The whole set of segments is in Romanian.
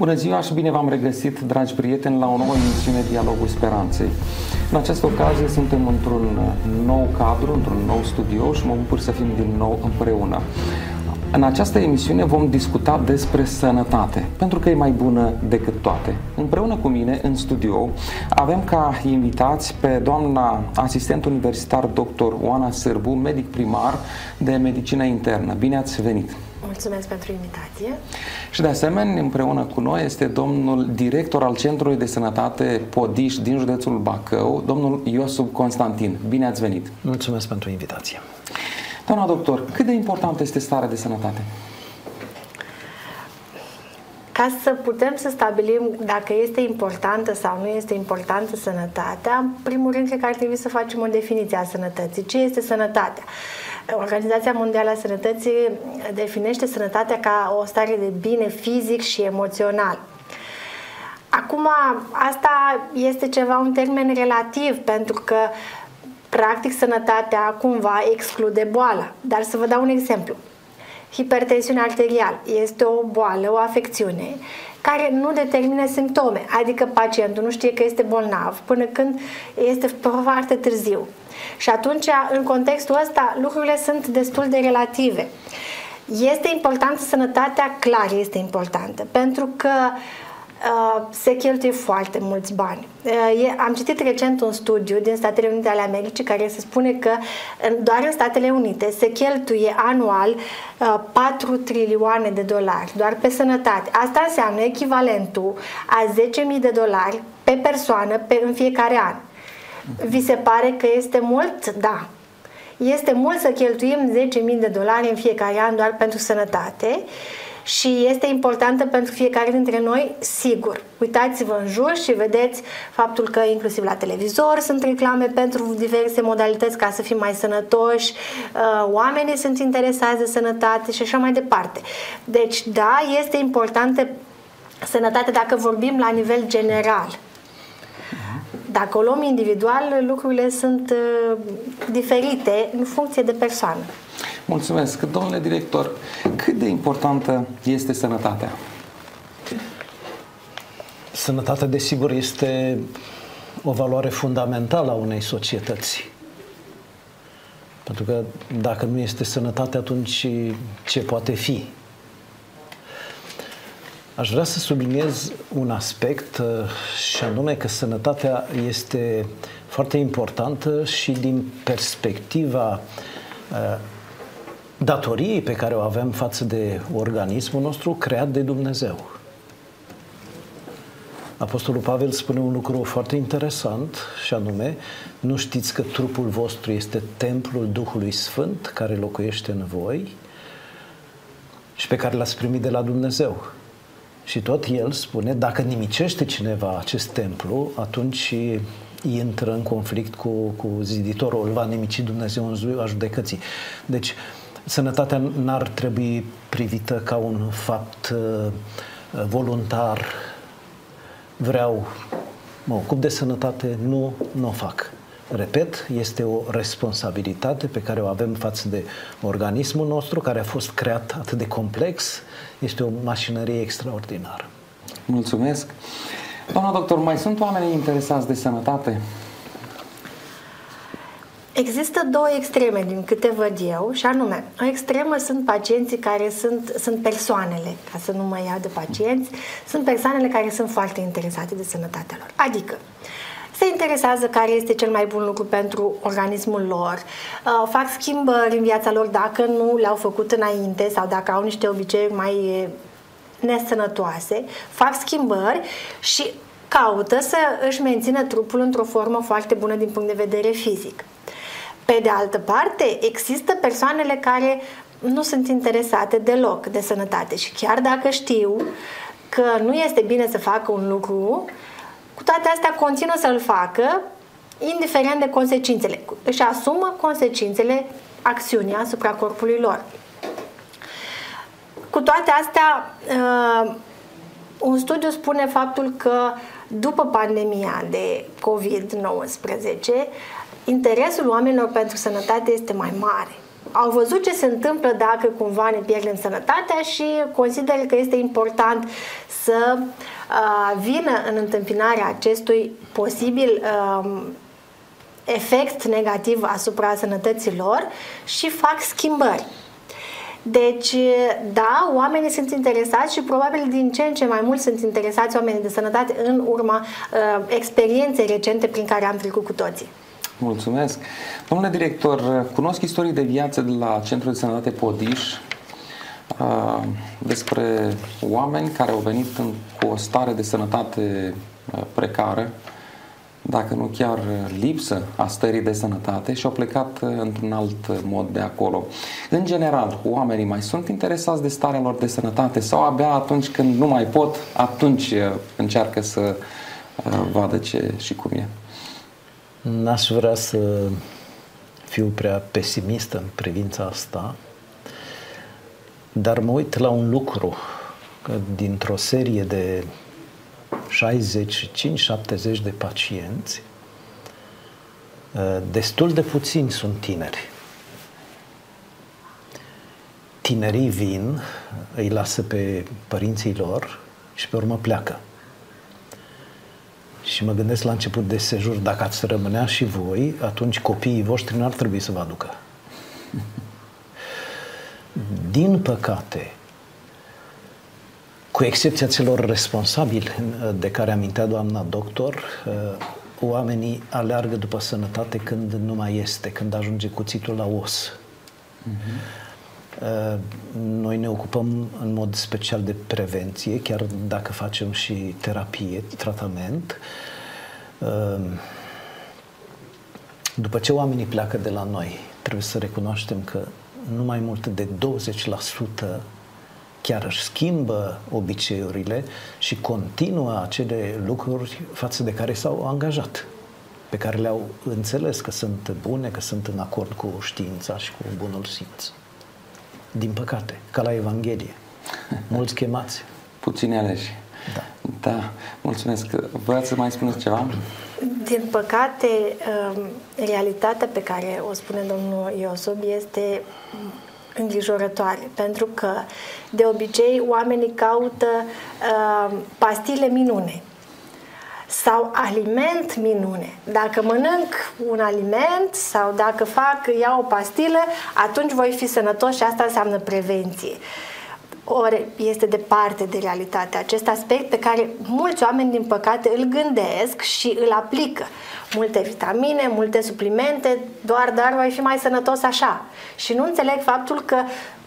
Bună ziua și bine v-am regăsit, dragi prieteni, la o nouă emisiune Dialogul Speranței. În această ocazie suntem într-un nou cadru, într-un nou studio și mă bucur să fim din nou împreună. În această emisiune vom discuta despre sănătate, pentru că e mai bună decât toate. Împreună cu mine, în studio, avem ca invitați pe doamna asistent universitar dr. Oana Sârbu, medic primar de medicină internă. Bine ați venit! Mulțumesc pentru invitație. Și de asemenea, împreună cu noi este domnul director al Centrului de Sănătate Podiș din județul Bacău, domnul Iosub Constantin. Bine ați venit! Mulțumesc pentru invitație. Doamna doctor, cât de importantă este starea de sănătate? Ca să putem să stabilim dacă este importantă sau nu este importantă sănătatea, în primul rând cred că ar trebui să facem o definiție a sănătății. Ce este sănătatea? Organizația Mondială a Sănătății definește sănătatea ca o stare de bine fizic și emoțional. Acum, asta este ceva, un termen relativ, pentru că practic sănătatea cumva exclude boala. Dar să vă dau un exemplu. Hipertensiunea arterială este o boală, o afecțiune care nu determină simptome, adică pacientul nu știe că este bolnav până când este foarte târziu. Și atunci, în contextul ăsta, lucrurile sunt destul de relative. Este importantă sănătatea? Clar este importantă, pentru că uh, se cheltuie foarte mulți bani. Uh, am citit recent un studiu din Statele Unite ale Americii care se spune că doar în Statele Unite se cheltuie anual 4 uh, trilioane de dolari doar pe sănătate. Asta înseamnă echivalentul a 10.000 de dolari pe persoană pe, în fiecare an. Vi se pare că este mult? Da. Este mult să cheltuim 10.000 de dolari în fiecare an doar pentru sănătate și este importantă pentru fiecare dintre noi, sigur. Uitați-vă în jur și vedeți faptul că inclusiv la televizor sunt reclame pentru diverse modalități ca să fim mai sănătoși, uh, oamenii sunt interesați de sănătate și așa mai departe. Deci, da, este importantă sănătatea dacă vorbim la nivel general. Dacă o luăm individual, lucrurile sunt uh, diferite în funcție de persoană. Mulțumesc. Domnule director, cât de importantă este sănătatea? Sănătatea, desigur, este o valoare fundamentală a unei societăți. Pentru că dacă nu este sănătate, atunci ce poate fi? Aș vrea să subliniez un aspect uh, și anume că sănătatea este foarte importantă și din perspectiva uh, datoriei pe care o avem față de organismul nostru creat de Dumnezeu. Apostolul Pavel spune un lucru foarte interesant și anume, nu știți că trupul vostru este templul Duhului Sfânt care locuiește în voi și pe care l-ați primit de la Dumnezeu. Și tot el spune, dacă nimicește cineva acest templu, atunci intră în conflict cu, cu ziditorul, îl va nimici Dumnezeu în ziua judecății. Deci, sănătatea n-ar trebui privită ca un fapt uh, voluntar. Vreau, mă ocup de sănătate, nu, nu o fac. Repet, este o responsabilitate pe care o avem față de organismul nostru, care a fost creat atât de complex, este o mașinărie extraordinară. Mulțumesc. Doamna doctor, mai sunt oameni interesați de sănătate? Există două extreme din câte văd eu și anume, o extremă sunt pacienții care sunt, sunt persoanele, ca să nu mă iau de pacienți, sunt persoanele care sunt foarte interesate de sănătatea lor. Adică, se interesează care este cel mai bun lucru pentru organismul lor, uh, fac schimbări în viața lor dacă nu le-au făcut înainte sau dacă au niște obiceiuri mai nesănătoase, fac schimbări și caută să își mențină trupul într-o formă foarte bună din punct de vedere fizic. Pe de altă parte, există persoanele care nu sunt interesate deloc de sănătate și chiar dacă știu că nu este bine să facă un lucru, cu toate astea continuă să-l facă, indiferent de consecințele. Își asumă consecințele acțiunii asupra corpului lor. Cu toate astea, uh, un studiu spune faptul că după pandemia de COVID-19, interesul oamenilor pentru sănătate este mai mare. au văzut ce se întâmplă dacă cumva ne pierdem sănătatea și consideră că este important să uh, vină în întâmpinarea acestui posibil uh, efect negativ asupra sănătății lor și fac schimbări. Deci, da, oamenii sunt interesați și probabil din ce în ce mai mult sunt interesați oamenii de sănătate în urma uh, experienței recente prin care am trecut cu toții. Mulțumesc. Domnule director, cunosc istorii de viață de la Centrul de Sănătate Podiș uh, despre oameni care au venit în, cu o stare de sănătate uh, precară, dacă nu chiar lipsă a stării de sănătate și au plecat uh, într-un alt mod de acolo. În general, oamenii mai sunt interesați de starea lor de sănătate sau abia atunci când nu mai pot, atunci încearcă să vadă ce și cum e? N-aș vrea să fiu prea pesimist în privința asta, dar mă uit la un lucru, că dintr-o serie de 65-70 de pacienți, destul de puțini sunt tineri. Tinerii vin, îi lasă pe părinții lor și pe urmă pleacă. Și mă gândesc la început de sejur, dacă ați rămânea și voi, atunci copiii voștri n-ar trebui să vă aducă. Din păcate, cu excepția celor responsabili de care amintea doamna doctor, oamenii aleargă după sănătate când nu mai este, când ajunge cuțitul la os. Uh-huh. Noi ne ocupăm în mod special de prevenție, chiar dacă facem și terapie, tratament. Ehm, după ce oamenii pleacă de la noi, trebuie să recunoaștem că nu mai mult de 20% chiar își schimbă obiceiurile și continuă acele lucruri față de care s-au angajat, pe care le-au înțeles că sunt bune, că sunt în acord cu știința și cu bunul simț. Din păcate, ca la Evanghelie. Mulți chemați. Puțini aleși. Da. Da, mulțumesc. Vreați să mai spuneți ceva? Din păcate, um, realitatea pe care o spune domnul Iosob este îngrijorătoare, pentru că de obicei oamenii caută uh, pastile minune sau aliment minune. Dacă mănânc un aliment sau dacă fac, iau o pastilă, atunci voi fi sănătos și asta înseamnă prevenție. Uh, ori este departe de realitate acest aspect pe care mulți oameni, din păcate, îl gândesc și îl aplică. Multe vitamine, multe suplimente, doar, dar voi fi mai sănătos așa. Și nu înțeleg faptul că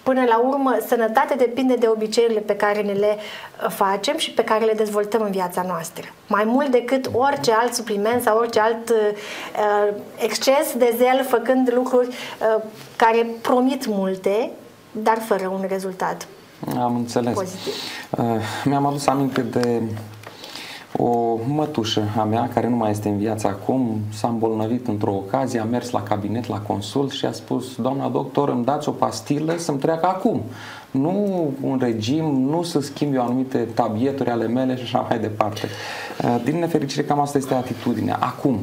Până la urmă, sănătatea depinde de obiceiurile pe care ne le uh, facem și pe care le dezvoltăm în viața noastră. Mai mult decât orice alt supliment sau orice alt uh, uh exces de zel, făcând lucruri uh, care promit multe, dar fără un rezultat am înțeles. Pozitiv. Uh, mi-am adus aminte de o mătușă a mea, care nu mai este în viață acum, s-a îmbolnăvit într-o ocazie, a mers la cabinet, la consult și a spus, doamna doctor, îmi dați o pastilă să-mi treacă acum. Nu un regim, nu să schimbi anumite tabieturi ale mele și așa mai departe. Uh, din nefericire, cam asta este atitudinea. Acum,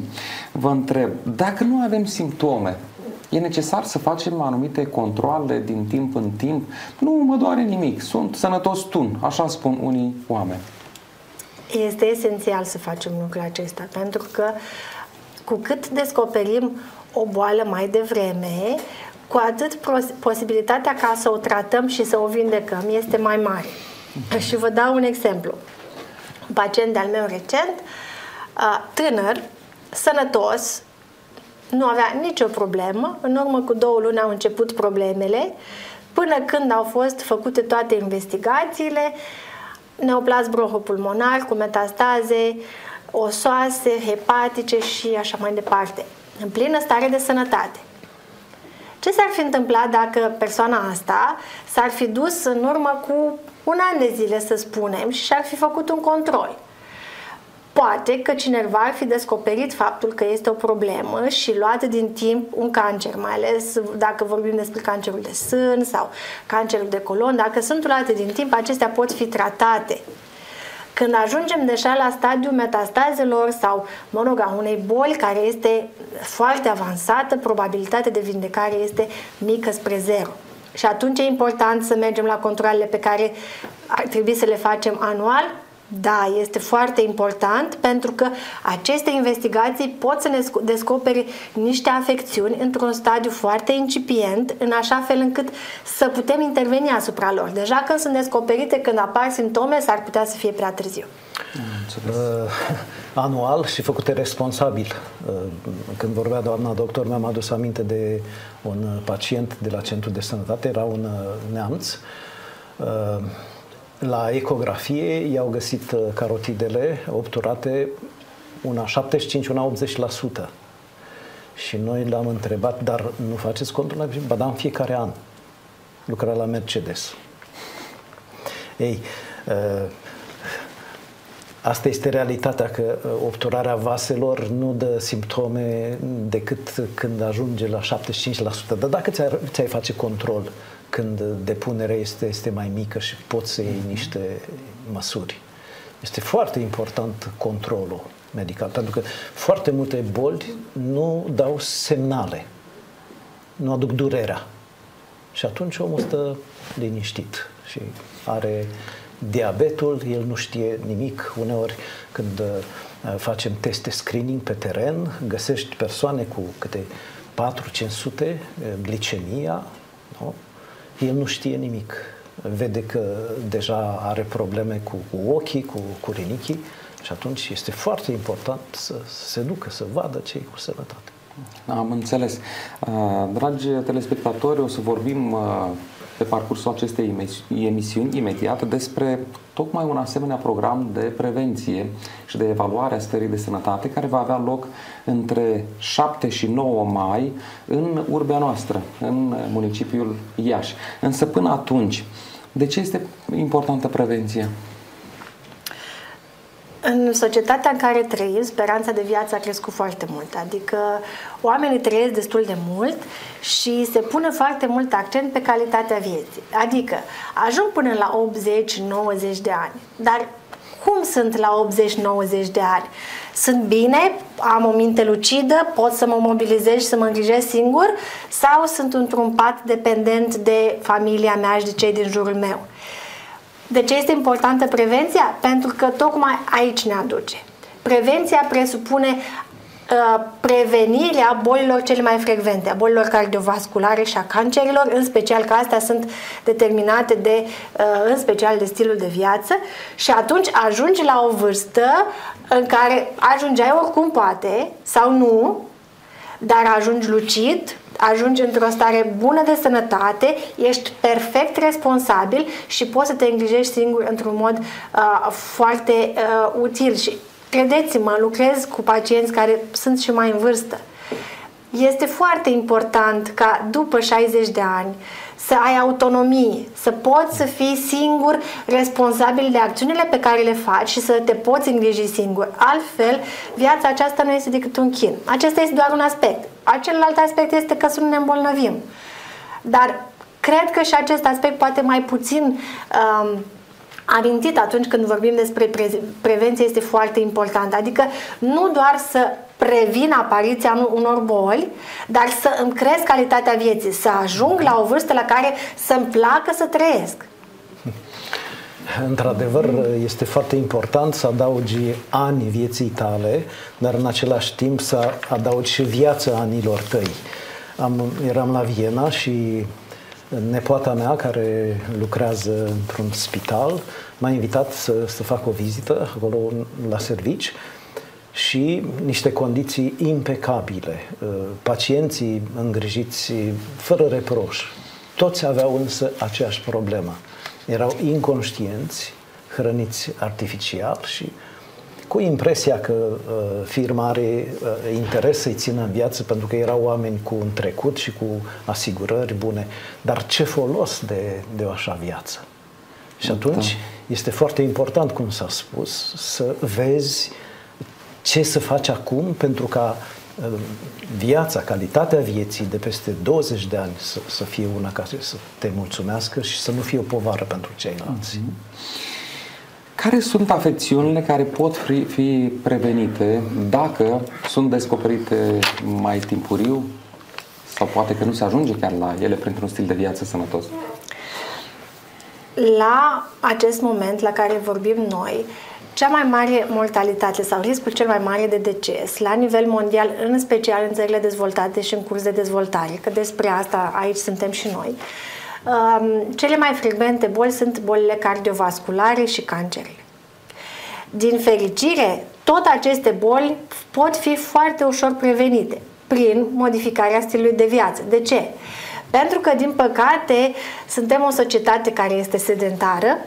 vă întreb, dacă nu avem simptome, E necesar să facem anumite controle din timp în timp. Nu mă doare nimic, sunt sănătos tun, așa spun unii oameni. Este esențial să facem lucrul acesta, pentru că cu cât descoperim o boală mai devreme, cu atât posibilitatea ca să o tratăm și să o vindecăm este mai mare. Uh-huh. Și vă dau un exemplu. Un pacient de-al meu recent, tânăr, sănătos, nu avea nicio problemă. În urmă cu două luni au început problemele, până când au fost făcute toate investigațiile, neoplas bronhopulmonar cu metastaze, osoase, hepatice și așa mai departe, în plină stare de sănătate. Ce s-ar fi întâmplat dacă persoana asta s-ar fi dus în urmă cu un an de zile, să spunem, și și-ar fi făcut un control? Poate că cineva ar fi descoperit faptul că este o problemă și luat din timp un cancer, mai ales dacă vorbim despre cancerul de sân sau cancerul de colon, dacă sunt luate din timp, acestea pot fi tratate. Când ajungem deja la stadiul metastazelor sau, mă rog, a unei boli care este foarte avansată, probabilitatea de vindecare este mică spre zero. Și atunci e important să mergem la controlele pe care ar trebui să le facem anual, da, este foarte important pentru că aceste investigații pot să ne descopere niște afecțiuni într-un stadiu foarte incipient, în așa fel încât să putem interveni asupra lor. Deja când sunt descoperite, când apar simptome, s-ar putea să fie prea târziu. Uh, anual și făcute responsabil. Uh, când vorbea doamna doctor, mi-am adus aminte de un pacient de la Centrul de Sănătate, era un uh, neamț. Uh, la ecografie i-au găsit uh, carotidele obturate una 75, una 80%. Și noi l-am întrebat, dar nu faceți contul? Ba da, în fiecare an. Lucra la Mercedes. Ei, uh, Asta este realitatea, că uh, obturarea vaselor nu dă simptome decât când ajunge la 75%. Dar dacă ți-ai, ți-ai face control când depunerea este, este mai mică și poți să iei niște măsuri. Este foarte important controlul medical, pentru că foarte multe boli nu dau semnale, nu aduc durerea. Și atunci omul stă liniștit și are diabetul, el nu știe nimic. Uneori când uh, facem teste screening pe teren, găsești persoane cu câte 4-500 uh, glicemia, nu? El nu știe nimic. Vede că deja are probleme cu, cu ochii, cu, cu rinichii și atunci este foarte important să, să se ducă, să vadă cei cu sănătate. Am înțeles. Uh, dragi telespectatori, o să vorbim pe parcursul acestei emisiuni imediat despre tocmai un asemenea program de prevenție și de evaluare a stării de sănătate care va avea loc între 7 și 9 mai în urbea noastră, în municipiul Iași. Însă până atunci, de ce este importantă prevenția? În societatea în care trăim, speranța de viață a crescut foarte mult. Adică oamenii trăiesc destul de mult și se pune foarte mult accent pe calitatea vieții. Adică ajung până la 80-90 de ani. Dar cum sunt la 80-90 de ani? Sunt bine, am o minte lucidă, pot să mă mobilizez și să mă îngrijesc singur sau sunt într-un pat dependent de familia mea și de cei din jurul meu? De ce este importantă prevenția? Pentru că tocmai aici ne aduce. Prevenția presupune uh, prevenirea bolilor cele mai frecvente, a bolilor cardiovasculare și a cancerilor, în special că astea sunt determinate de, uh, în special de stilul de viață și atunci ajungi la o vârstă în care ajungeai oricum poate sau nu, dar ajungi lucid, ajungi într-o stare bună de sănătate, ești perfect responsabil și poți să te îngrijești singur într-un mod uh, foarte uh, util. Și credeți-mă, lucrez cu pacienți care sunt și mai în vârstă. Este foarte important ca după 60 de ani să ai autonomie, să poți să fii singur responsabil de acțiunile pe care le faci și să te poți îngriji singur. Altfel, viața aceasta nu este decât un chin. Acesta este doar un aspect. Celălalt aspect este că să nu ne îmbolnăvim. Dar cred că și acest aspect poate mai puțin um, amintit atunci când vorbim despre pre- prevenție este foarte important. Adică nu doar să previn apariția unor boli, dar să îmi cresc calitatea vieții, să ajung la o vârstă la care să-mi placă să trăiesc. Într-adevăr, este foarte important să adaugi ani vieții tale, dar în același timp să adaugi și viața anilor tăi. Am, eram la Viena și nepoata mea, care lucrează într-un spital, m-a invitat să, să fac o vizită acolo la servici și niște condiții impecabile. Uh, pacienții îngrijiți fără reproș. Toți aveau însă aceeași problemă. Erau inconștienți, hrăniți artificial și cu impresia că uh, firma are uh, interes să-i țină în viață pentru că erau oameni cu un trecut și cu asigurări bune. Dar ce folos de, de o așa viață? Și da. atunci da. este foarte important, cum s-a spus, să vezi ce să faci acum pentru ca uh, viața, calitatea vieții de peste 20 de ani să, să fie una care să te mulțumească și să nu fie o povară pentru ceilalți. Mm-hmm. Care sunt afecțiunile care pot fi, fi prevenite dacă sunt descoperite mai timpuriu sau poate că nu se ajunge chiar la ele printr-un stil de viață sănătos? La acest moment la care vorbim noi, cea mai mare mortalitate sau riscul cel mai mare de deces la nivel mondial, în special în țările dezvoltate și în curs de dezvoltare, că despre asta aici suntem și noi, um, cele mai frecvente boli sunt bolile cardiovasculare și cancerele. Din fericire, tot aceste boli pot fi foarte ușor prevenite prin modificarea stilului de viață. De ce? Pentru că, din păcate, suntem o societate care este sedentară,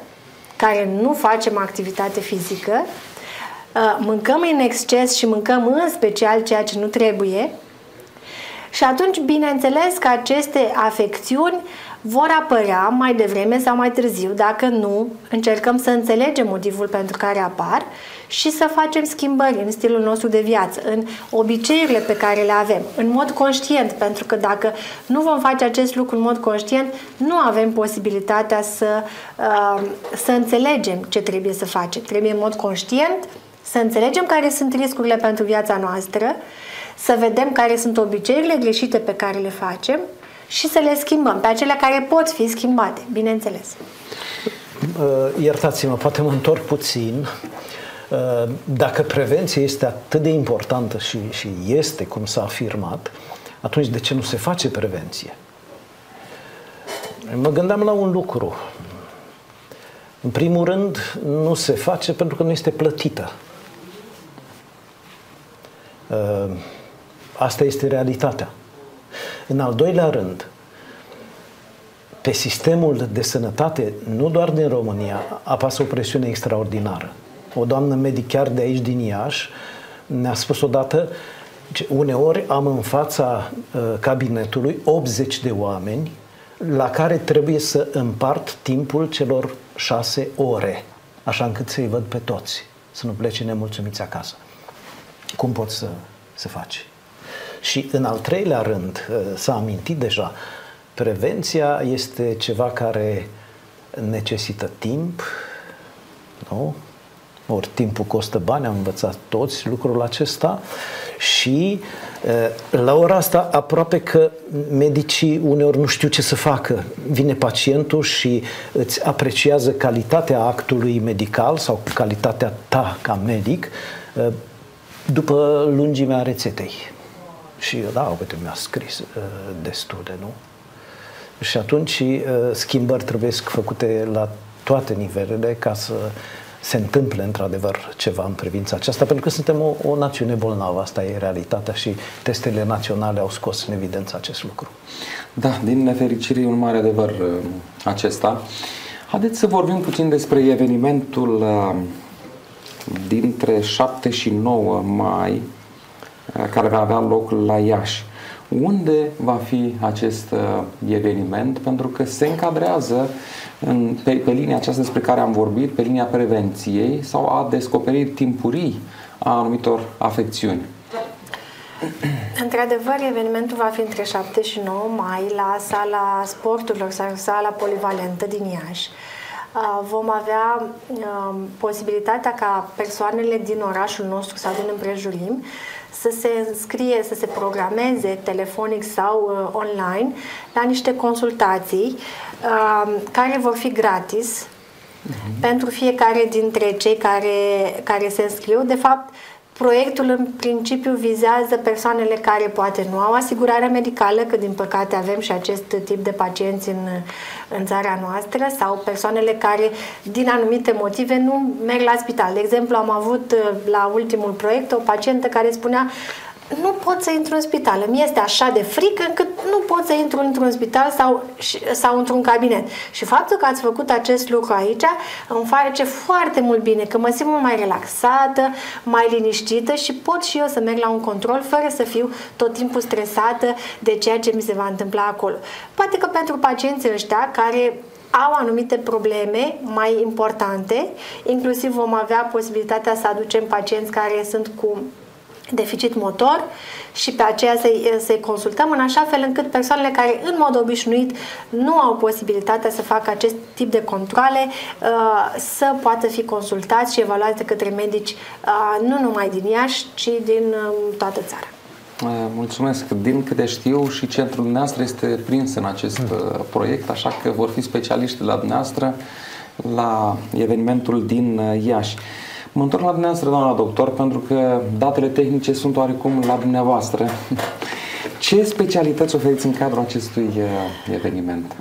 care nu facem activitate fizică, uh, mâncăm în exces și mâncăm în special ceea ce nu trebuie. Și atunci, bineînțeles că aceste afecțiuni vor apărea mai devreme sau mai târziu, dacă nu încercăm să înțelegem motivul pentru care apar și să facem schimbări în stilul nostru de viață, în obiceiurile pe care le avem, în mod conștient, pentru că dacă nu vom face acest lucru în mod conștient, nu avem posibilitatea să, uh, să înțelegem ce trebuie să facem. Trebuie în mod conștient să înțelegem care sunt riscurile pentru viața noastră, să vedem care sunt obiceiurile greșite pe care le facem și să le schimbăm, pe acelea care pot fi schimbate, bineînțeles. Uh, iertați-mă, poate mă întorc puțin. Uh, dacă prevenția este atât de importantă și, și este, cum s-a afirmat, atunci de ce nu se face prevenție? Mă gândeam la un lucru. În primul rând, nu se face pentru că nu este plătită. Uh, asta este realitatea. În al doilea rând, pe sistemul de sănătate, nu doar din România, apasă o presiune extraordinară. O doamnă medic chiar de aici, din Iași, ne-a spus odată că uneori am în fața uh, cabinetului 80 de oameni la care trebuie să împart timpul celor șase ore, așa încât să-i văd pe toți, să nu plece nemulțumiți acasă. Cum pot să, să faci? Și în al treilea rând, uh, s-a amintit deja, prevenția este ceva care necesită timp, nu? Ori timpul costă bani, am învățat toți lucrul acesta și uh, la ora asta aproape că medicii uneori nu știu ce să facă. Vine pacientul și îți apreciază calitatea actului medical sau calitatea ta ca medic uh, după lungimea rețetei. Și eu, da, uite, mi-a scris uh, destule, nu? Și atunci uh, schimbări trebuie făcute la toate nivelele ca să se întâmple într-adevăr ceva în privința aceasta, pentru că suntem o, o națiune bolnavă, asta e realitatea și testele naționale au scos în evidență acest lucru. Da, din nefericire e un mare adevăr uh, acesta. Haideți să vorbim puțin despre evenimentul uh, dintre 7 și 9 mai care va avea loc la Iași. Unde va fi acest uh, eveniment? Pentru că se încadrează în, pe, pe linia aceasta despre care am vorbit, pe linia prevenției sau a descoperit timpurii a anumitor afecțiuni. Într-adevăr, evenimentul va fi între 7 și 9 mai la sala sporturilor sau sala polivalentă din Iași. Uh, vom avea um, posibilitatea ca persoanele din orașul nostru sau din împrejurim să se înscrie, să se programeze telefonic sau uh, online la niște consultații uh, care vor fi gratis uh-huh. pentru fiecare dintre cei care, care se înscriu. De fapt, Proiectul în principiu vizează persoanele care poate nu au asigurare medicală, că din păcate avem și acest tip de pacienți în, în țara noastră, sau persoanele care din anumite motive nu merg la spital. De exemplu, am avut la ultimul proiect o pacientă care spunea nu pot să intru în spital. Îmi este așa de frică încât nu pot să intru într-un spital sau, sau într-un cabinet. Și faptul că ați făcut acest lucru aici îmi face foarte mult bine, că mă simt mult mai relaxată, mai liniștită și pot și eu să merg la un control fără să fiu tot timpul stresată de ceea ce mi se va întâmpla acolo. Poate că pentru pacienții ăștia care au anumite probleme mai importante, inclusiv vom avea posibilitatea să aducem pacienți care sunt cu deficit motor și pe aceea să-i, să consultăm în așa fel încât persoanele care în mod obișnuit nu au posibilitatea să facă acest tip de controle uh, să poată fi consultați și evaluați de către medici uh, nu numai din Iași, ci din um, toată țara. Uh, mulțumesc. Din câte știu și centrul dumneavoastră este prins în acest proiect, așa că vor fi specialiști la dumneavoastră la evenimentul din Iași. Mă întorc la dumneavoastră, doamna doctor, pentru că datele tehnice sunt oarecum la dumneavoastră. Ce specialități oferiți în cadrul acestui uh, eveniment?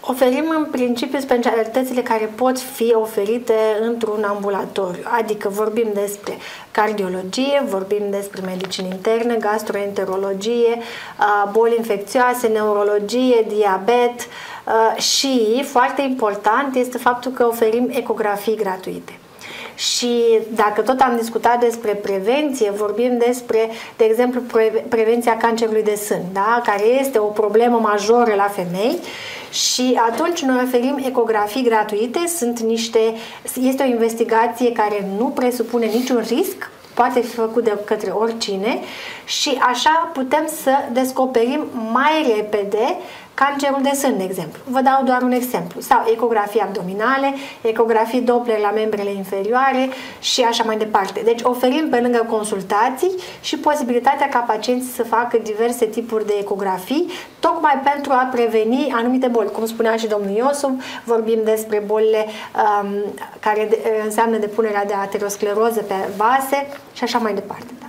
Oferim în principiu specialitățile care pot fi oferite într-un ambulatoriu, adică vorbim despre cardiologie, vorbim despre medicină internă, gastroenterologie, uh, boli infecțioase, neurologie, diabet uh, și, foarte important, este faptul că oferim ecografii gratuite. Și dacă tot am discutat despre prevenție, vorbim despre, de exemplu, prevenția cancerului de sân, da? care este o problemă majoră la femei și atunci noi oferim ecografii gratuite, sunt niște, este o investigație care nu presupune niciun risc, poate fi făcut de către oricine și așa putem să descoperim mai repede Cancerul de sân, de exemplu. Vă dau doar un exemplu. Sau ecografii abdominale, ecografii Doppler la membrele inferioare și așa mai departe. Deci oferim pe lângă consultații și posibilitatea ca pacienții să facă diverse tipuri de ecografii, tocmai pentru a preveni anumite boli. Cum spunea și domnul Iosub, vorbim despre bolile um, care de, înseamnă depunerea de ateroscleroză pe vase și așa mai departe. Da.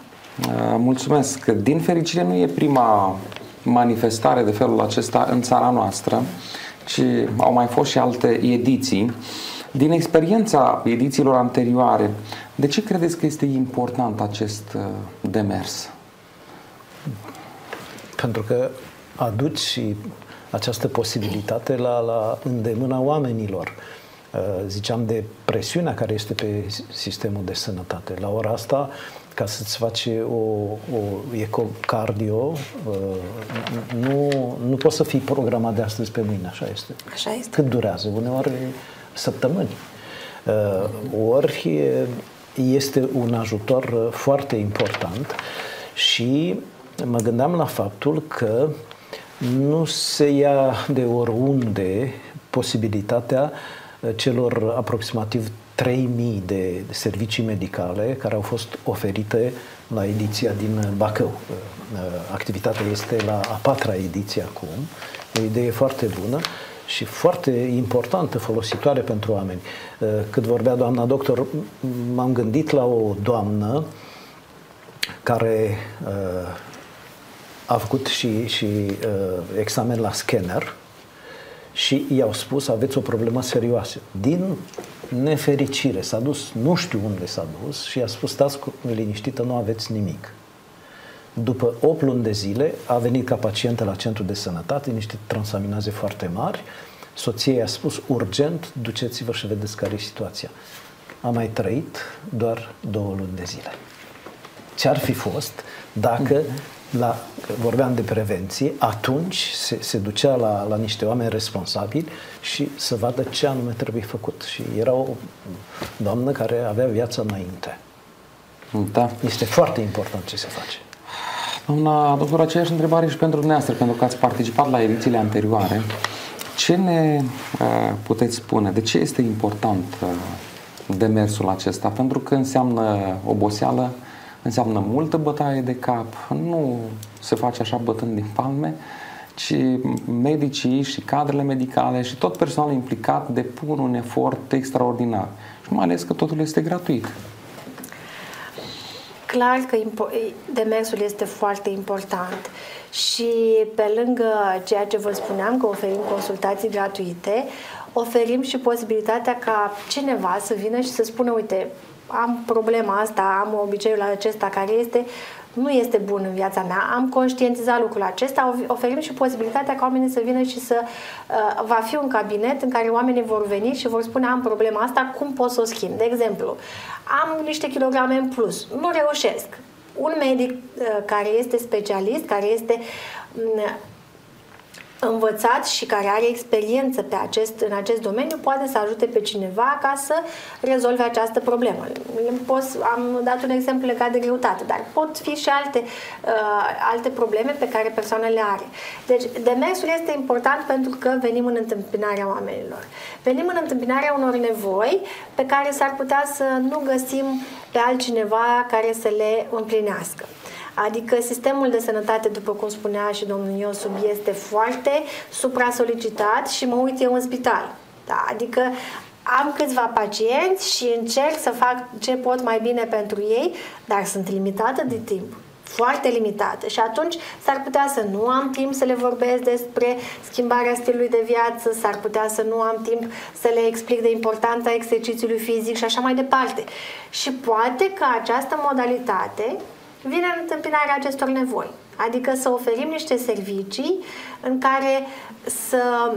Mulțumesc. Din fericire nu e prima manifestare de felul acesta în țara noastră, ci au mai fost și alte ediții. Din experiența edițiilor anterioare, de ce credeți că este important acest uh, demers? Pentru că aduci această posibilitate la, la îndemâna oamenilor. Uh, ziceam de presiunea care este pe sistemul de sănătate. La ora asta, ca să-ți faci o, o ecocardio, uh, nu, nu poți să fii programat de astăzi pe mâine, așa este. Așa este. Cât durează? Uneori săptămâni. Uh, ori este un ajutor foarte important și mă gândeam la faptul că nu se ia de oriunde posibilitatea celor aproximativ 3000 de servicii medicale care au fost oferite la ediția din Bacău. Uh, uh, activitatea este la a patra ediție acum, o idee foarte bună și foarte importantă, folositoare pentru oameni. Uh, cât vorbea doamna doctor, m-am gândit la o doamnă care a făcut și, și examen la scanner și i-au spus aveți o problemă serioasă. Din nefericire s-a dus, nu știu unde s-a dus și a spus stați liniștită, nu aveți nimic. După 8 luni de zile a venit ca pacientă la centru de sănătate, niște transaminaze foarte mari, soția i-a spus urgent, duceți-vă și vedeți care e situația. A mai trăit doar două luni de zile. Ce ar fi fost dacă la, vorbeam de prevenție, atunci se, se ducea la, la niște oameni responsabili și să vadă ce anume trebuie făcut. Și era o doamnă care avea viața înainte. Da. Este foarte important ce se face. Doamna doctor, aceeași întrebare și pentru dumneavoastră, pentru că ați participat la edițiile anterioare. Ce ne uh, puteți spune? De ce este important uh, demersul acesta? Pentru că înseamnă oboseală, înseamnă multă bătaie de cap, nu se face așa bătând din palme, ci medicii și cadrele medicale și tot personalul implicat depun un efort extraordinar. Și mai ales că totul este gratuit. Clar că demersul este foarte important și pe lângă ceea ce vă spuneam că oferim consultații gratuite, oferim și posibilitatea ca cineva să vină și să spună, uite, am problema asta, am obiceiul acesta care este nu este bun în viața mea, am conștientizat lucrul acesta, oferim și posibilitatea ca oamenii să vină și să uh, va fi un cabinet în care oamenii vor veni și vor spune am problema asta, cum pot să o schimb? De exemplu, am niște kilograme în plus, nu reușesc. Un medic uh, care este specialist, care este um, învățat și care are experiență pe acest, în acest domeniu poate să ajute pe cineva ca să rezolve această problemă. Poți, am dat un exemplu legat de greutate, dar pot fi și alte, uh, alte probleme pe care persoana le are. Deci, demersul este important pentru că venim în întâmpinarea oamenilor. Venim în întâmpinarea unor nevoi pe care s-ar putea să nu găsim pe altcineva care să le împlinească. Adică sistemul de sănătate, după cum spunea și domnul Iosu, este foarte supra-solicitat și mă uit eu în spital. Da? Adică am câțiva pacienți și încerc să fac ce pot mai bine pentru ei, dar sunt limitată de timp foarte limitată și atunci s-ar putea să nu am timp să le vorbesc despre schimbarea stilului de viață, s-ar putea să nu am timp să le explic de importanța exercițiului fizic și așa mai departe. Și poate că această modalitate vine în întâmpinarea acestor nevoi. Adică să oferim niște servicii în care să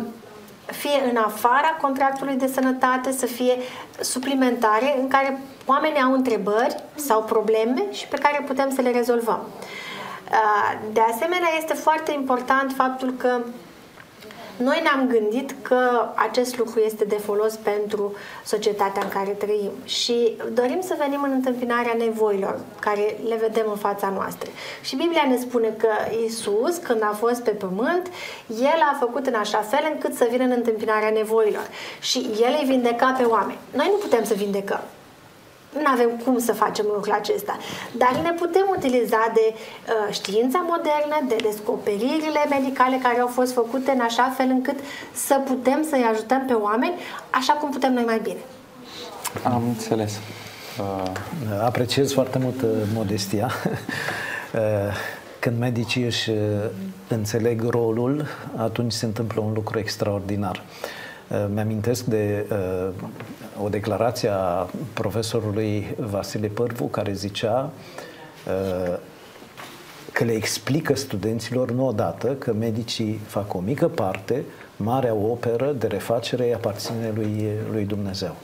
fie în afara contractului de sănătate, să fie suplimentare, în care oamenii au întrebări sau probleme și pe care putem să le rezolvăm. De asemenea, este foarte important faptul că noi ne-am gândit că acest lucru este de folos pentru societatea în care trăim și dorim să venim în întâmpinarea nevoilor care le vedem în fața noastră. Și Biblia ne spune că Isus, când a fost pe pământ, El a făcut în așa fel încât să vină în întâmpinarea nevoilor și El îi vindeca pe oameni. Noi nu putem să vindecăm nu avem cum să facem lucrul acesta. Dar ne putem utiliza de uh, știința modernă, de descoperirile medicale care au fost făcute în așa fel încât să putem să-i ajutăm pe oameni așa cum putem noi mai bine. Am înțeles. Uh... Apreciez foarte mult uh, modestia. uh, când medicii își uh, înțeleg rolul, atunci se întâmplă un lucru extraordinar. Uh, mi-amintesc de uh, o declarație a profesorului Vasile Părvu care zicea uh, că le explică studenților nu odată că medicii fac o mică parte, marea operă de refacere aparține lui, lui Dumnezeu.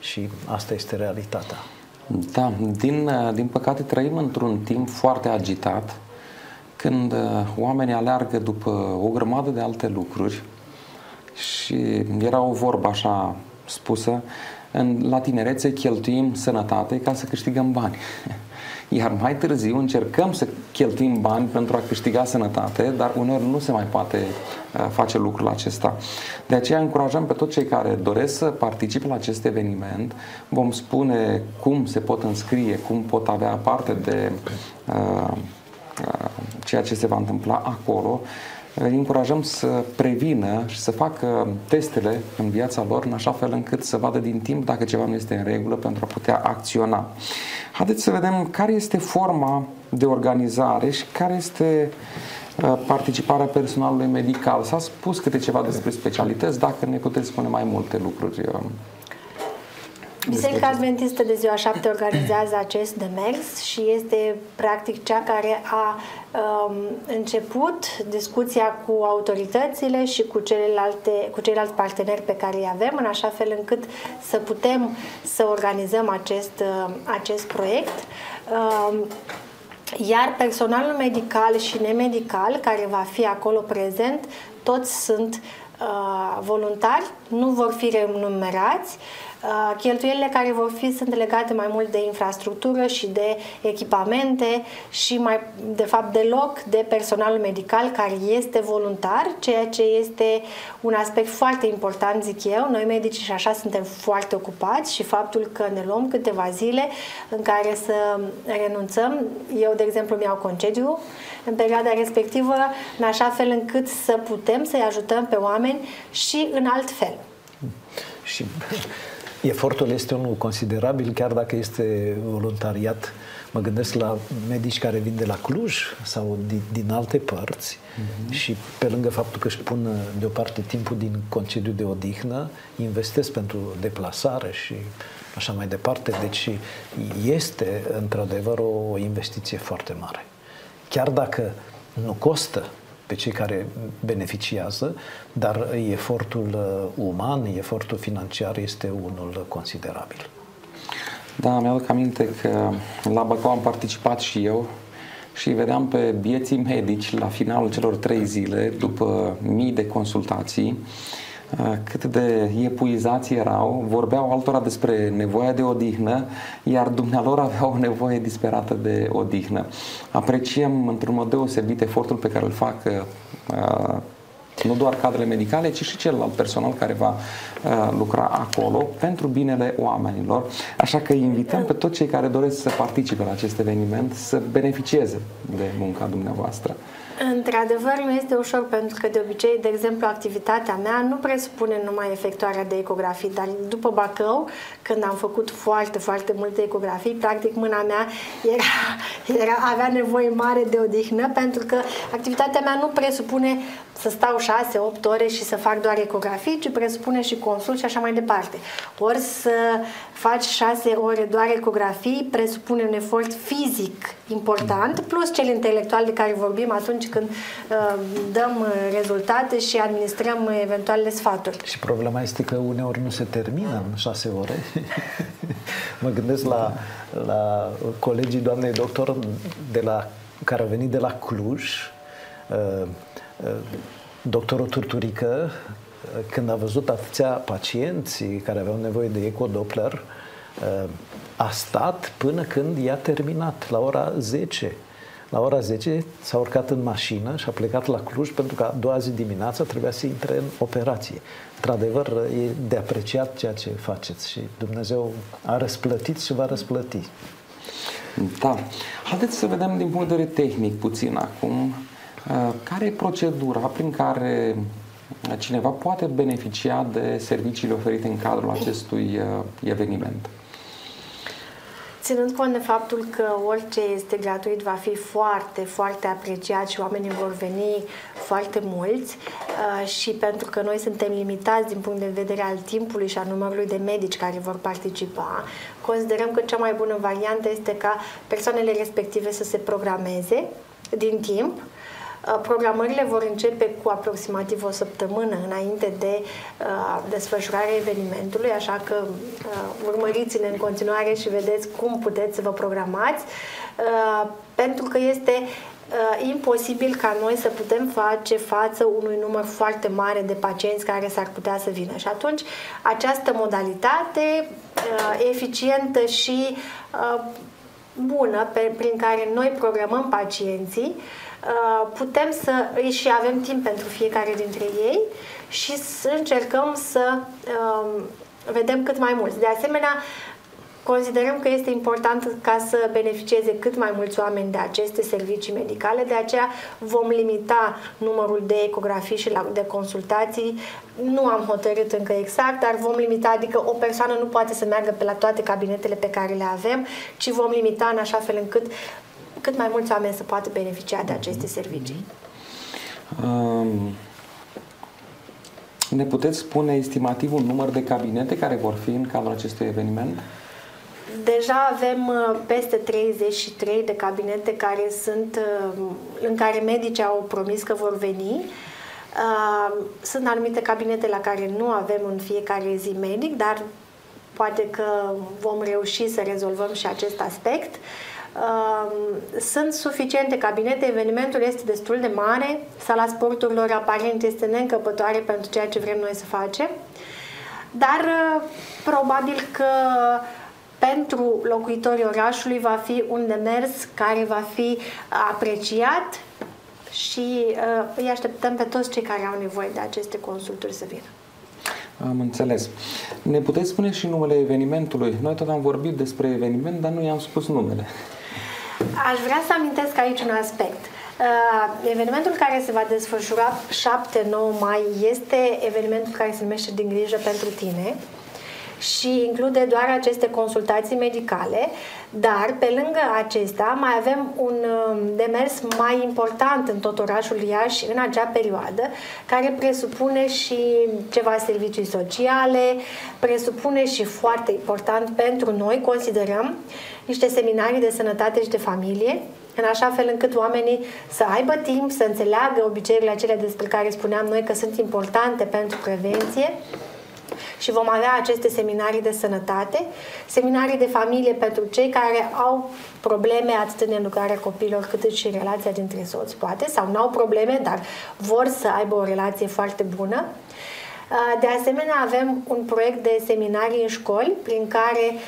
Și asta este realitatea. Da, din, din păcate trăim într-un timp foarte agitat, când oamenii aleargă după o grămadă de alte lucruri și era o vorbă așa spusă, în, la tinerețe cheltuim sănătate ca să câștigăm bani. Iar mai târziu încercăm să cheltuim bani pentru a câștiga sănătate, dar uneori nu se mai poate uh, face lucrul acesta. De aceea încurajăm pe toți cei care doresc să participe la acest eveniment. Vom spune cum se pot înscrie, cum pot avea parte de uh, uh, ceea ce se va întâmpla acolo îi încurajăm să prevină și să facă testele în viața lor în așa fel încât să vadă din timp dacă ceva nu este în regulă pentru a putea acționa. Haideți să vedem care este forma de organizare și care este uh, participarea personalului medical. S-a spus câte ceva despre specialități, dacă ne puteți spune mai multe lucruri uh, Biserica Adventistă de ziua 7 organizează acest demers și este practic cea care a um, început discuția cu autoritățile și cu, celelalte, cu ceilalți parteneri pe care îi avem, în așa fel încât să putem să organizăm acest, uh, acest proiect. Um, iar personalul medical și nemedical care va fi acolo prezent, toți sunt uh, voluntari, nu vor fi remunerați, Uh, cheltuielile care vor fi sunt legate mai mult de infrastructură și de echipamente și mai de fapt deloc de personalul medical care este voluntar, ceea ce este un aspect foarte important, zic eu. Noi medici și așa suntem foarte ocupați și faptul că ne luăm câteva zile în care să renunțăm. Eu, de exemplu, mi-au concediu în perioada respectivă, în așa fel încât să putem să-i ajutăm pe oameni și în alt fel. Și Efortul este unul considerabil, chiar dacă este voluntariat. Mă gândesc la medici care vin de la Cluj sau din, din alte părți uh-huh. și pe lângă faptul că își pun deoparte timpul din concediu de odihnă, investesc pentru deplasare și așa mai departe. Deci este într-adevăr o investiție foarte mare. Chiar dacă nu costă pe cei care beneficiază, dar efortul uh, uman, efortul financiar este unul considerabil. Da, mi-aduc aminte că la Bacău am participat și eu și vedeam pe bieții medici la finalul celor trei zile, după mii de consultații, uh, cât de epuizați erau, vorbeau altora despre nevoia de odihnă, iar dumnealor aveau o nevoie disperată de odihnă. Apreciem într-un mod deosebit efortul pe care îl fac uh, nu doar cadrele medicale, ci și celălalt personal care va uh, lucra acolo pentru binele oamenilor. Așa că invităm pe toți cei care doresc să participe la acest eveniment să beneficieze de munca dumneavoastră. Într-adevăr, nu este ușor pentru că, de obicei, de exemplu, activitatea mea nu presupune numai efectuarea de ecografii, dar după Bacău, când am făcut foarte, foarte multe ecografii, practic mâna mea era, era, avea nevoie mare de odihnă pentru că activitatea mea nu presupune să stau 6-8 ore și să fac doar ecografii, ci presupune și consult și așa mai departe. Ori să faci 6 ore doar ecografii presupune un efort fizic important, plus cel intelectual de care vorbim atunci când uh, dăm rezultate și administrăm eventuale sfaturi. Și problema este că uneori nu se termină în 6 ore. mă gândesc la, la colegii doamnei doctor de la, care au venit de la Cluj, uh, doctorul Turturică, când a văzut atâția pacienți care aveau nevoie de ecodoppler, a stat până când i-a terminat, la ora 10. La ora 10 s-a urcat în mașină și a plecat la Cluj pentru că a doua zi dimineața trebuia să intre în operație. Într-adevăr, e de apreciat ceea ce faceți și Dumnezeu a răsplătit și va răsplăti. Da. Haideți să vedem din punct de vedere tehnic puțin acum Uh, care e procedura prin care cineva poate beneficia de serviciile oferite în cadrul acestui uh, eveniment? Ținând cont de faptul că orice este gratuit va fi foarte, foarte apreciat și oamenii vor veni foarte mulți uh, și pentru că noi suntem limitați din punct de vedere al timpului și a numărului de medici care vor participa, considerăm că cea mai bună variantă este ca persoanele respective să se programeze din timp Uh, programările vor începe cu aproximativ o săptămână înainte de uh, desfășurarea evenimentului, așa că uh, urmăriți-ne în continuare și vedeți cum puteți să vă programați, uh, pentru că este uh, imposibil ca noi să putem face față unui număr foarte mare de pacienți care s-ar putea să vină. Și atunci această modalitate uh, eficientă și uh, bună pe, prin care noi programăm pacienții uh, Uh, putem să îi și avem timp pentru fiecare dintre ei și să încercăm să um, vedem cât mai mulți. De asemenea, considerăm că este important ca să beneficieze cât mai mulți oameni de aceste servicii medicale, de aceea vom limita numărul de ecografii și de consultații. Nu am hotărât încă exact, dar vom limita, adică o persoană nu poate să meargă pe la toate cabinetele pe care le avem, ci vom limita în așa fel încât cât mai mulți oameni să poată beneficia de aceste servicii. Um, ne puteți spune estimativul număr de cabinete care vor fi în cadrul acestui eveniment? Deja avem uh, peste 33 de cabinete care sunt, uh, în care medicii au promis că vor veni. Uh, sunt anumite cabinete la care nu avem în fiecare zi medic, dar poate că vom reuși să rezolvăm și acest aspect sunt suficiente cabinete, evenimentul este destul de mare, sala sporturilor aparent este neîncăpătoare pentru ceea ce vrem noi să facem, dar uh, probabil că pentru locuitorii orașului va fi un demers care va fi apreciat și uh, îi așteptăm pe toți cei care au nevoie de aceste consulturi să vină. Am înțeles. Ne puteți spune și numele evenimentului? Noi tot am vorbit despre eveniment, dar nu i-am spus numele. Aș vrea să amintesc aici un aspect. Uh, evenimentul care se va desfășura 7-9 mai este evenimentul care se numește Din grijă pentru tine și include doar aceste consultații medicale, dar pe lângă acesta mai avem un um, demers mai important în tot orașul Iași în acea perioadă, care presupune și ceva servicii sociale, presupune și foarte important pentru noi, considerăm, niște seminarii de sănătate și de familie, în așa fel încât oamenii să aibă timp să înțeleagă obiceiurile acelea despre care spuneam noi că sunt importante pentru prevenție și vom avea aceste seminarii de sănătate, seminarii de familie pentru cei care au probleme atât în educarea copilor cât și în relația dintre soți, poate, sau nu au probleme, dar vor să aibă o relație foarte bună. De asemenea, avem un proiect de seminarii în școli prin care um,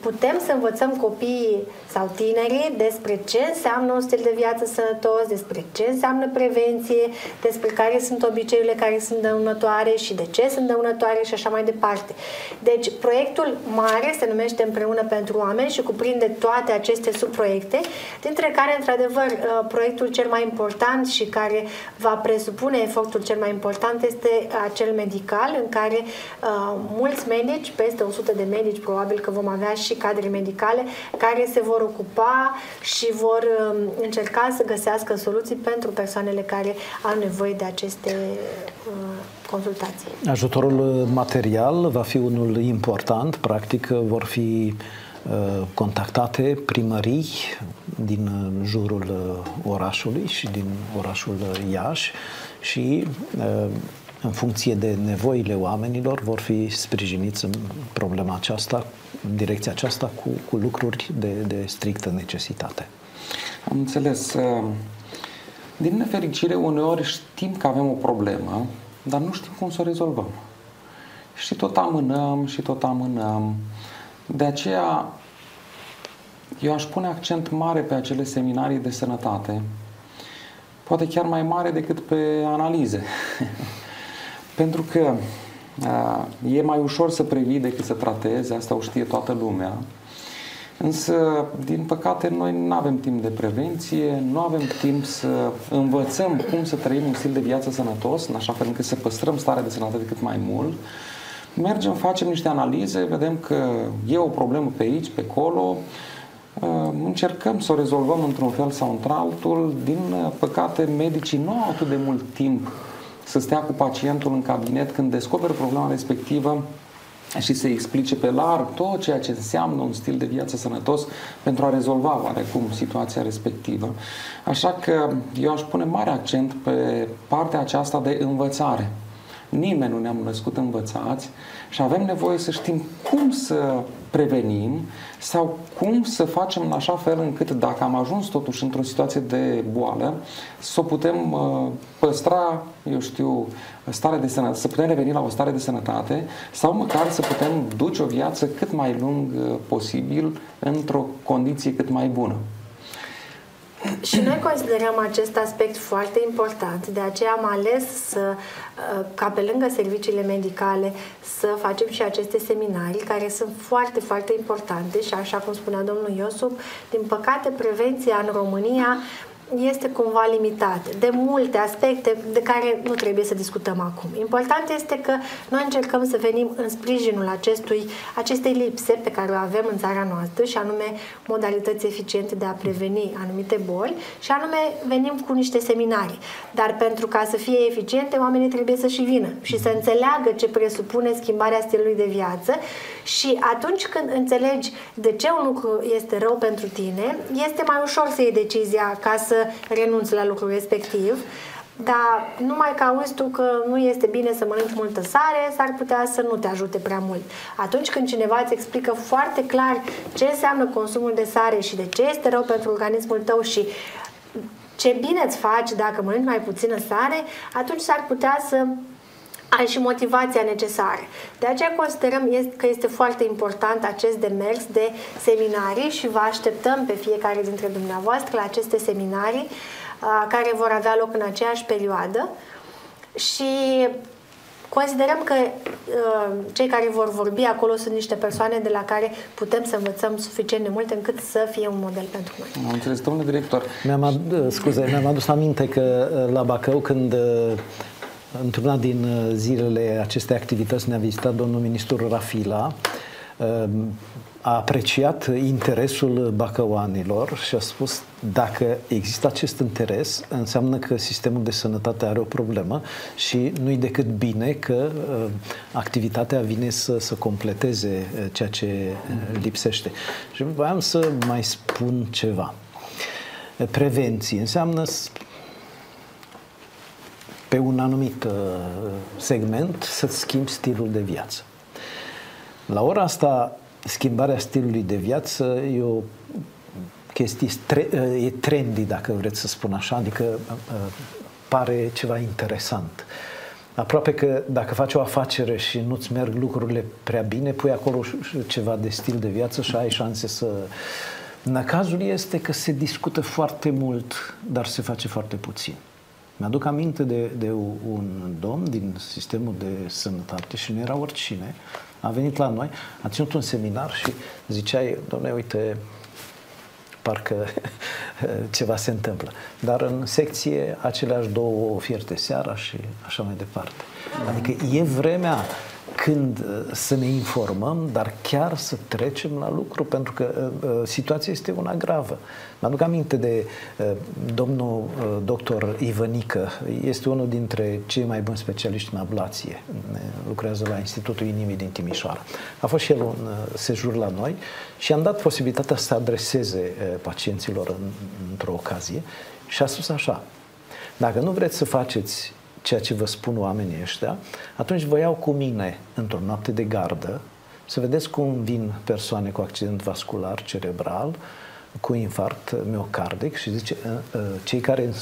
putem să învățăm copiii sau tinerii despre ce înseamnă un stil de viață sănătos, despre ce înseamnă prevenție, despre care sunt obiceiurile care sunt dăunătoare și de ce sunt dăunătoare și așa mai departe. Deci, proiectul mare se numește Împreună pentru oameni și cuprinde toate aceste subproiecte, dintre care, într-adevăr, uh, proiectul cel mai important și care va presupune efortul cel mai important este acel medical în care uh, mulți medici, peste 100 de medici probabil că vom avea și cadre medicale care se vor ocupa și vor uh, încerca să găsească soluții pentru persoanele care au nevoie de aceste uh, consultații. Ajutorul material va fi unul important, practic vor fi uh, contactate primării din uh, jurul uh, orașului și din orașul Iași și în funcție de nevoile oamenilor, vor fi sprijiniți în problema aceasta, în direcția aceasta, cu, cu lucruri de, de strictă necesitate. Am înțeles. Uh, din nefericire, uneori știm că avem o problemă, dar nu știm cum să o rezolvăm. Și tot amânăm și tot amânăm. De aceea, eu aș pune accent mare pe acele seminarii de sănătate, poate chiar mai mare decât pe analize. Pentru că e mai ușor să previi decât să tratezi, asta o știe toată lumea. Însă, din păcate, noi nu avem timp de prevenție, nu avem timp să învățăm cum să trăim un stil de viață sănătos, în așa fel încât să păstrăm starea de sănătate cât mai mult. Mergem, facem niște analize, vedem că e o problemă pe aici, pe acolo, încercăm să o rezolvăm într-un fel sau într-altul. Din păcate, medicii nu au atât de mult timp să stea cu pacientul în cabinet când descoperă problema respectivă și să explice pe larg tot ceea ce înseamnă un stil de viață sănătos pentru a rezolva oarecum situația respectivă. Așa că eu aș pune mare accent pe partea aceasta de învățare. Nimeni nu ne-am născut învățați și avem nevoie să știm cum să prevenim sau cum să facem în așa fel încât dacă am ajuns totuși într-o situație de boală, să o putem uh, păstra, eu știu, stare de sănătate, să putem reveni la o stare de sănătate sau măcar să putem duce o viață cât mai lung uh, posibil într-o condiție cât mai bună. Și noi considerăm acest aspect foarte important, de aceea am ales să, uh, ca pe lângă serviciile medicale să facem și aceste seminarii care sunt foarte, foarte importante și așa cum spunea domnul Iosub, din păcate prevenția în România este cumva limitată de multe aspecte de care nu trebuie să discutăm acum. Important este că noi încercăm să venim în sprijinul acestui, acestei lipse pe care o avem în țara noastră și anume modalități eficiente de a preveni anumite boli și anume venim cu niște seminarii. Dar pentru ca să fie eficiente, oamenii trebuie să și vină și să înțeleagă ce presupune schimbarea stilului de viață și atunci când înțelegi de ce un lucru este rău pentru tine, este mai ușor să iei decizia ca să renunți la lucrul respectiv. Dar numai că auzi tu că nu este bine să mănânci multă sare, s-ar putea să nu te ajute prea mult. Atunci când cineva îți explică foarte clar ce înseamnă consumul de sare și de ce este rău pentru organismul tău și ce bine îți faci dacă mănânci mai puțină sare, atunci s-ar putea să ai și motivația necesară. De aceea considerăm că este foarte important acest demers de seminarii și vă așteptăm pe fiecare dintre dumneavoastră la aceste seminarii care vor avea loc în aceeași perioadă și Considerăm că uh, cei care vor vorbi acolo sunt niște persoane de la care putem să învățăm suficient de mult încât să fie un model pentru noi. Am înțeles, domnule director. Mi-am ad- scuze, mi-am adus aminte că la Bacău, când Într-una din uh, zilele acestei activități ne-a vizitat domnul ministru Rafila, uh, a apreciat interesul bacăuanilor și a spus dacă există acest interes, înseamnă că sistemul de sănătate are o problemă și nu-i decât bine că uh, activitatea vine să, să completeze ceea ce lipsește. Și voiam să mai spun ceva. Prevenție înseamnă pe un anumit uh, segment să-ți schimbi stilul de viață. La ora asta, schimbarea stilului de viață e o chestie, e trendy, dacă vreți să spun așa, adică pare ceva interesant. Aproape că dacă faci o afacere și nu-ți merg lucrurile prea bine, pui acolo ceva de stil de viață și ai șanse să... Cazul este că se discută foarte mult, dar se face foarte puțin. Mi-aduc aminte de, de un domn din sistemul de sănătate și nu era oricine. A venit la noi, a ținut un seminar și zicea, domnule, uite, parcă ceva se întâmplă. Dar în secție aceleași două ofierte seara și așa mai departe. Adică e vremea când uh, să ne informăm, dar chiar să trecem la lucru, pentru că uh, uh, situația este una gravă. Mă aduc aminte de uh, domnul uh, doctor Ivănică, este unul dintre cei mai buni specialiști în ablație, lucrează la Institutul Inimii din Timișoara. A fost și el un uh, sejur la noi și am dat posibilitatea să adreseze uh, pacienților în, într-o ocazie și a spus așa, dacă nu vreți să faceți ceea ce vă spun oamenii ăștia, atunci vă iau cu mine într-o noapte de gardă să vedeți cum vin persoane cu accident vascular cerebral, cu infarct miocardic și zice ă, ă, cei care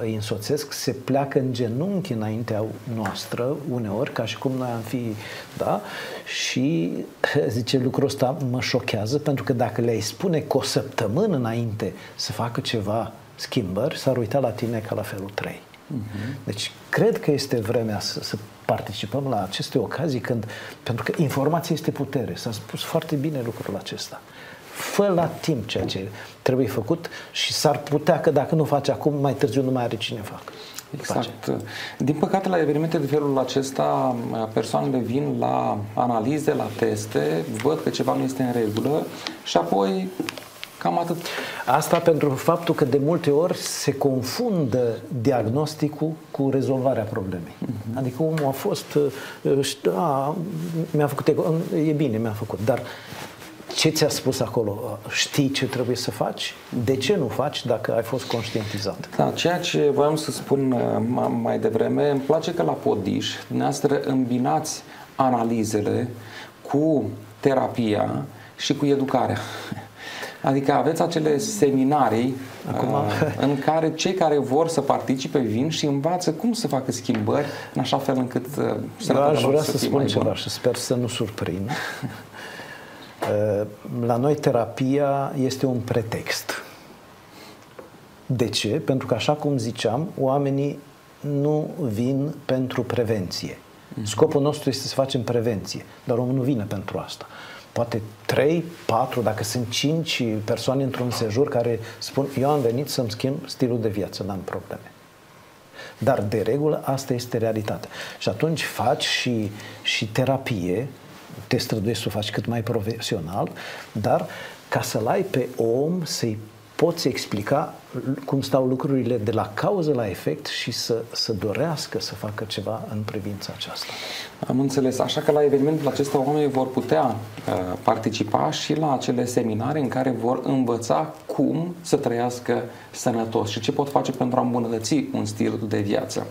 îi însoțesc se pleacă în genunchi înaintea noastră uneori, ca și cum noi am fi, da? Și zice lucrul ăsta mă șochează pentru că dacă le-ai spune cu o săptămână înainte să facă ceva schimbări, s-ar uita la tine ca la felul 3. Uh-huh. Deci, cred că este vremea să, să participăm la aceste ocazii când, pentru că informația este putere. S-a spus foarte bine lucrul acesta. Fă la timp ceea ce trebuie făcut și s-ar putea că dacă nu faci acum, mai târziu nu mai are cine fac. Exact. Face. Din păcate, la evenimente de felul acesta, persoanele vin la analize, la teste, văd că ceva nu este în regulă și apoi Cam atât. Asta pentru faptul că de multe ori se confundă diagnosticul cu rezolvarea problemei. Uh-huh. Adică omul a fost, uh, da, mi-a făcut, e bine, mi-a făcut, dar ce ți-a spus acolo? Știi ce trebuie să faci? De ce nu faci dacă ai fost conștientizat? Da, ceea ce voiam să spun uh, mai devreme, îmi place că la Podiș dumneavoastră îmbinați analizele cu terapia și cu educarea. Adică aveți acele seminarii Acum... Uh, în care cei care vor să participe vin și învață cum să facă schimbări în așa fel încât uh, să Eu aș vrea să, să spun ceva bun. și sper să nu surprind. Uh, la noi terapia este un pretext. De ce? Pentru că, așa cum ziceam, oamenii nu vin pentru prevenție. Mhm. Scopul nostru este să facem prevenție, dar omul nu vine pentru asta poate 3, 4, dacă sunt 5 persoane într-un sejur care spun eu am venit să-mi schimb stilul de viață, n-am probleme. Dar de regulă asta este realitatea. Și atunci faci și, și terapie, te străduiești să o faci cât mai profesional, dar ca să-l ai pe om, să-i poți explica cum stau lucrurile de la cauză la efect și să, să dorească să facă ceva în privința aceasta. Am înțeles. Așa că la evenimentul acesta oamenii vor putea uh, participa și la acele seminare în care vor învăța cum să trăiască sănătos și ce pot face pentru a îmbunătăți un stil de viață.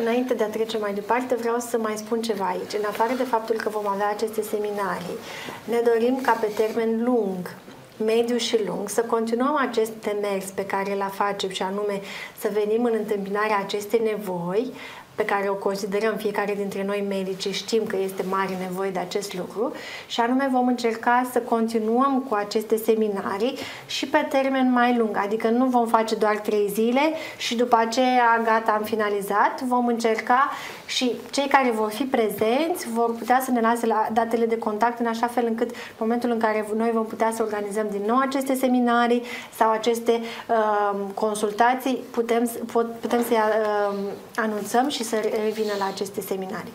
Înainte de a trece mai departe, vreau să mai spun ceva aici. În afară de faptul că vom avea aceste seminarii, ne dorim ca pe termen lung mediu și lung, să continuăm acest demers pe care îl facem și anume să venim în întâmpinarea acestei nevoi, pe care o considerăm fiecare dintre noi medici, știm că este mare nevoie de acest lucru și anume vom încerca să continuăm cu aceste seminarii și pe termen mai lung, adică nu vom face doar trei zile și după aceea gata, am finalizat, vom încerca și cei care vor fi prezenți vor putea să ne lase la datele de contact în așa fel încât în momentul în care noi vom putea să organizăm din nou aceste seminarii sau aceste uh, consultații, putem, pot, putem să uh, anunțăm și să revină la aceste seminarii.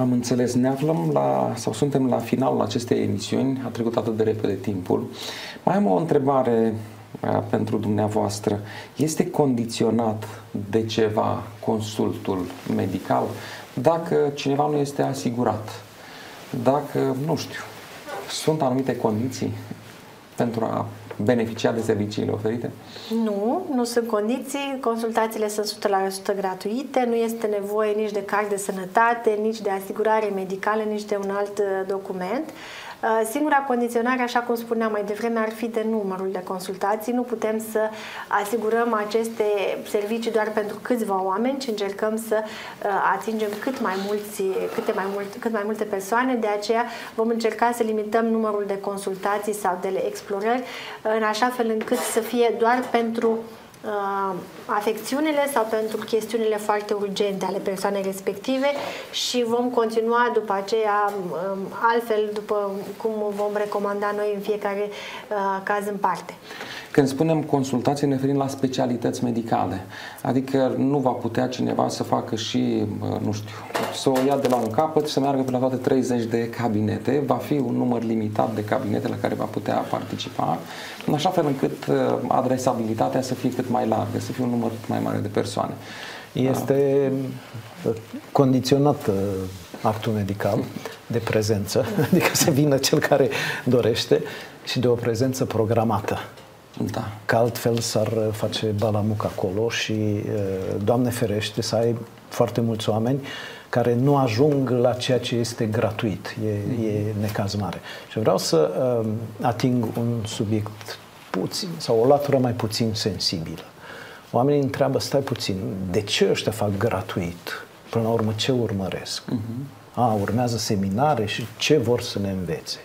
Am înțeles. Ne aflăm la, sau suntem la finalul acestei emisiuni. A trecut atât de repede timpul. Mai am o întrebare uh, pentru dumneavoastră. Este condiționat de ceva consultul medical dacă cineva nu este asigurat? Dacă, nu știu, sunt anumite condiții pentru a beneficia de serviciile oferite? Nu, nu sunt condiții. Consultațiile sunt 100% gratuite, nu este nevoie nici de card de sănătate, nici de asigurare medicală, nici de un alt uh, document. Uh, singura condiționare, așa cum spuneam mai devreme, ar fi de numărul de consultații. Nu putem să asigurăm aceste servicii doar pentru câțiva oameni, ci încercăm să uh, atingem cât mai, mulți, câte mai mult, cât mai multe persoane. De aceea vom încerca să limităm numărul de consultații sau de explorări în așa fel încât să fie doar pentru uh, afecțiunile sau pentru chestiunile foarte urgente ale persoanei respective și vom continua după aceea um, altfel după cum vom recomanda noi în fiecare uh, caz în parte. Când spunem consultație, ne referim la specialități medicale. Adică nu va putea cineva să facă și, nu știu, să o ia de la un capăt și să meargă pe la toate 30 de cabinete. Va fi un număr limitat de cabinete la care va putea participa, în așa fel încât uh, adresabilitatea să fie cât mai largă, să fie un număr cât mai mare de persoane. Este uh, condiționat uh, actul medical de prezență, adică să vină cel care dorește și de o prezență programată. Da. Că altfel s-ar face balamuc acolo și, Doamne ferește, să ai foarte mulți oameni care nu ajung la ceea ce este gratuit. E, mm. e necaz mare. Și vreau să uh, ating un subiect puțin, sau o latură mai puțin sensibilă. Oamenii întreabă, stai puțin, de ce ăștia fac gratuit? Până la urmă, ce urmăresc? Uh-huh. A, urmează seminare și ce vor să ne învețe?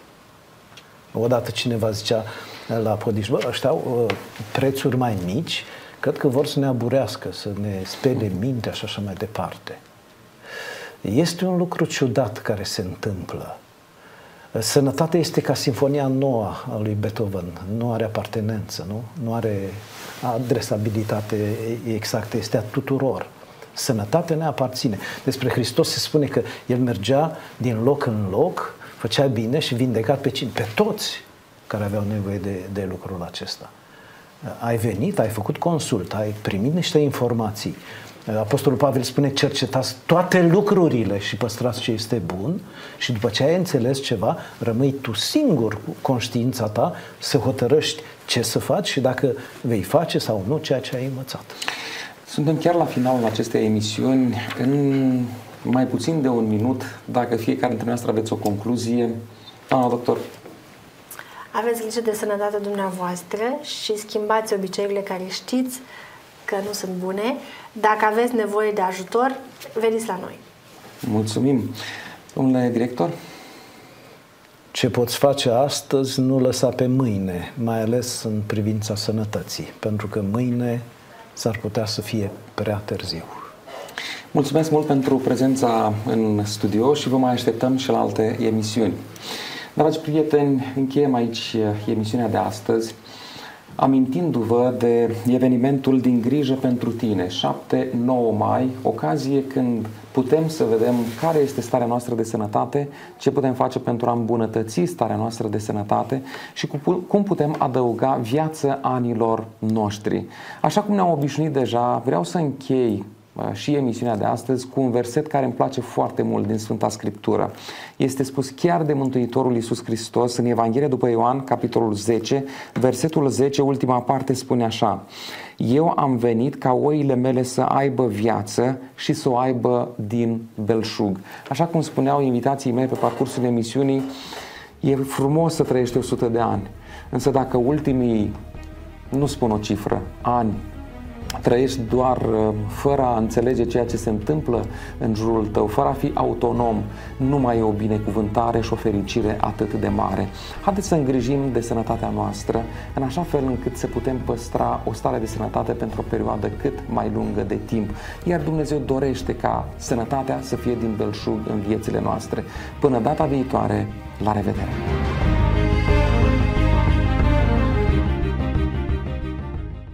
Odată cineva zicea, la Podiș, bă, ăștia au uh, prețuri mai mici, cred că vor să ne aburească, să ne spele mintea și așa mai departe. Este un lucru ciudat care se întâmplă. Sănătatea este ca sinfonia nouă a lui Beethoven, nu are apartenență, nu? Nu are adresabilitate exactă, este a tuturor. Sănătatea ne aparține. Despre Hristos se spune că El mergea din loc în loc, făcea bine și vindecat pe cine? Pe toți care aveau nevoie de, de lucrul acesta. Ai venit, ai făcut consult, ai primit niște informații. Apostolul Pavel spune cercetați toate lucrurile și păstrați ce este bun și după ce ai înțeles ceva, rămâi tu singur cu conștiința ta să hotărăști ce să faci și dacă vei face sau nu ceea ce ai învățat. Suntem chiar la finalul acestei emisiuni. În mai puțin de un minut, dacă fiecare dintre noastre aveți o concluzie, doamna doctor, aveți grijă de sănătatea dumneavoastră și schimbați obiceiurile care știți că nu sunt bune. Dacă aveți nevoie de ajutor, veniți la noi. Mulțumim. Domnule director? Ce poți face astăzi nu lăsa pe mâine, mai ales în privința sănătății, pentru că mâine s-ar putea să fie prea târziu. Mulțumesc mult pentru prezența în studio și vă mai așteptăm și la alte emisiuni. Dragi prieteni, încheiem aici emisiunea de astăzi amintindu-vă de evenimentul din grijă pentru tine, 7-9 mai, ocazie când putem să vedem care este starea noastră de sănătate, ce putem face pentru a îmbunătăți starea noastră de sănătate și cum putem adăuga viață anilor noștri. Așa cum ne-am obișnuit deja, vreau să închei Uh, și emisiunea de astăzi cu un verset care îmi place foarte mult din Sfânta Scriptură. Este spus chiar de Mântuitorul Iisus Hristos în Evanghelia după Ioan, capitolul 10, versetul 10, ultima parte spune așa Eu am venit ca oile mele să aibă viață și să o aibă din belșug. Așa cum spuneau invitații mei pe parcursul emisiunii, e frumos să trăiești 100 de ani, însă dacă ultimii, nu spun o cifră, ani, trăiești doar uh, fără a înțelege ceea ce se întâmplă în jurul tău, fără a fi autonom, nu mai e o binecuvântare și o fericire atât de mare. Haideți să îngrijim de sănătatea noastră în așa fel încât să putem păstra o stare de sănătate pentru o perioadă cât mai lungă de timp. Iar Dumnezeu dorește ca sănătatea să fie din belșug în viețile noastre. Până data viitoare, la revedere!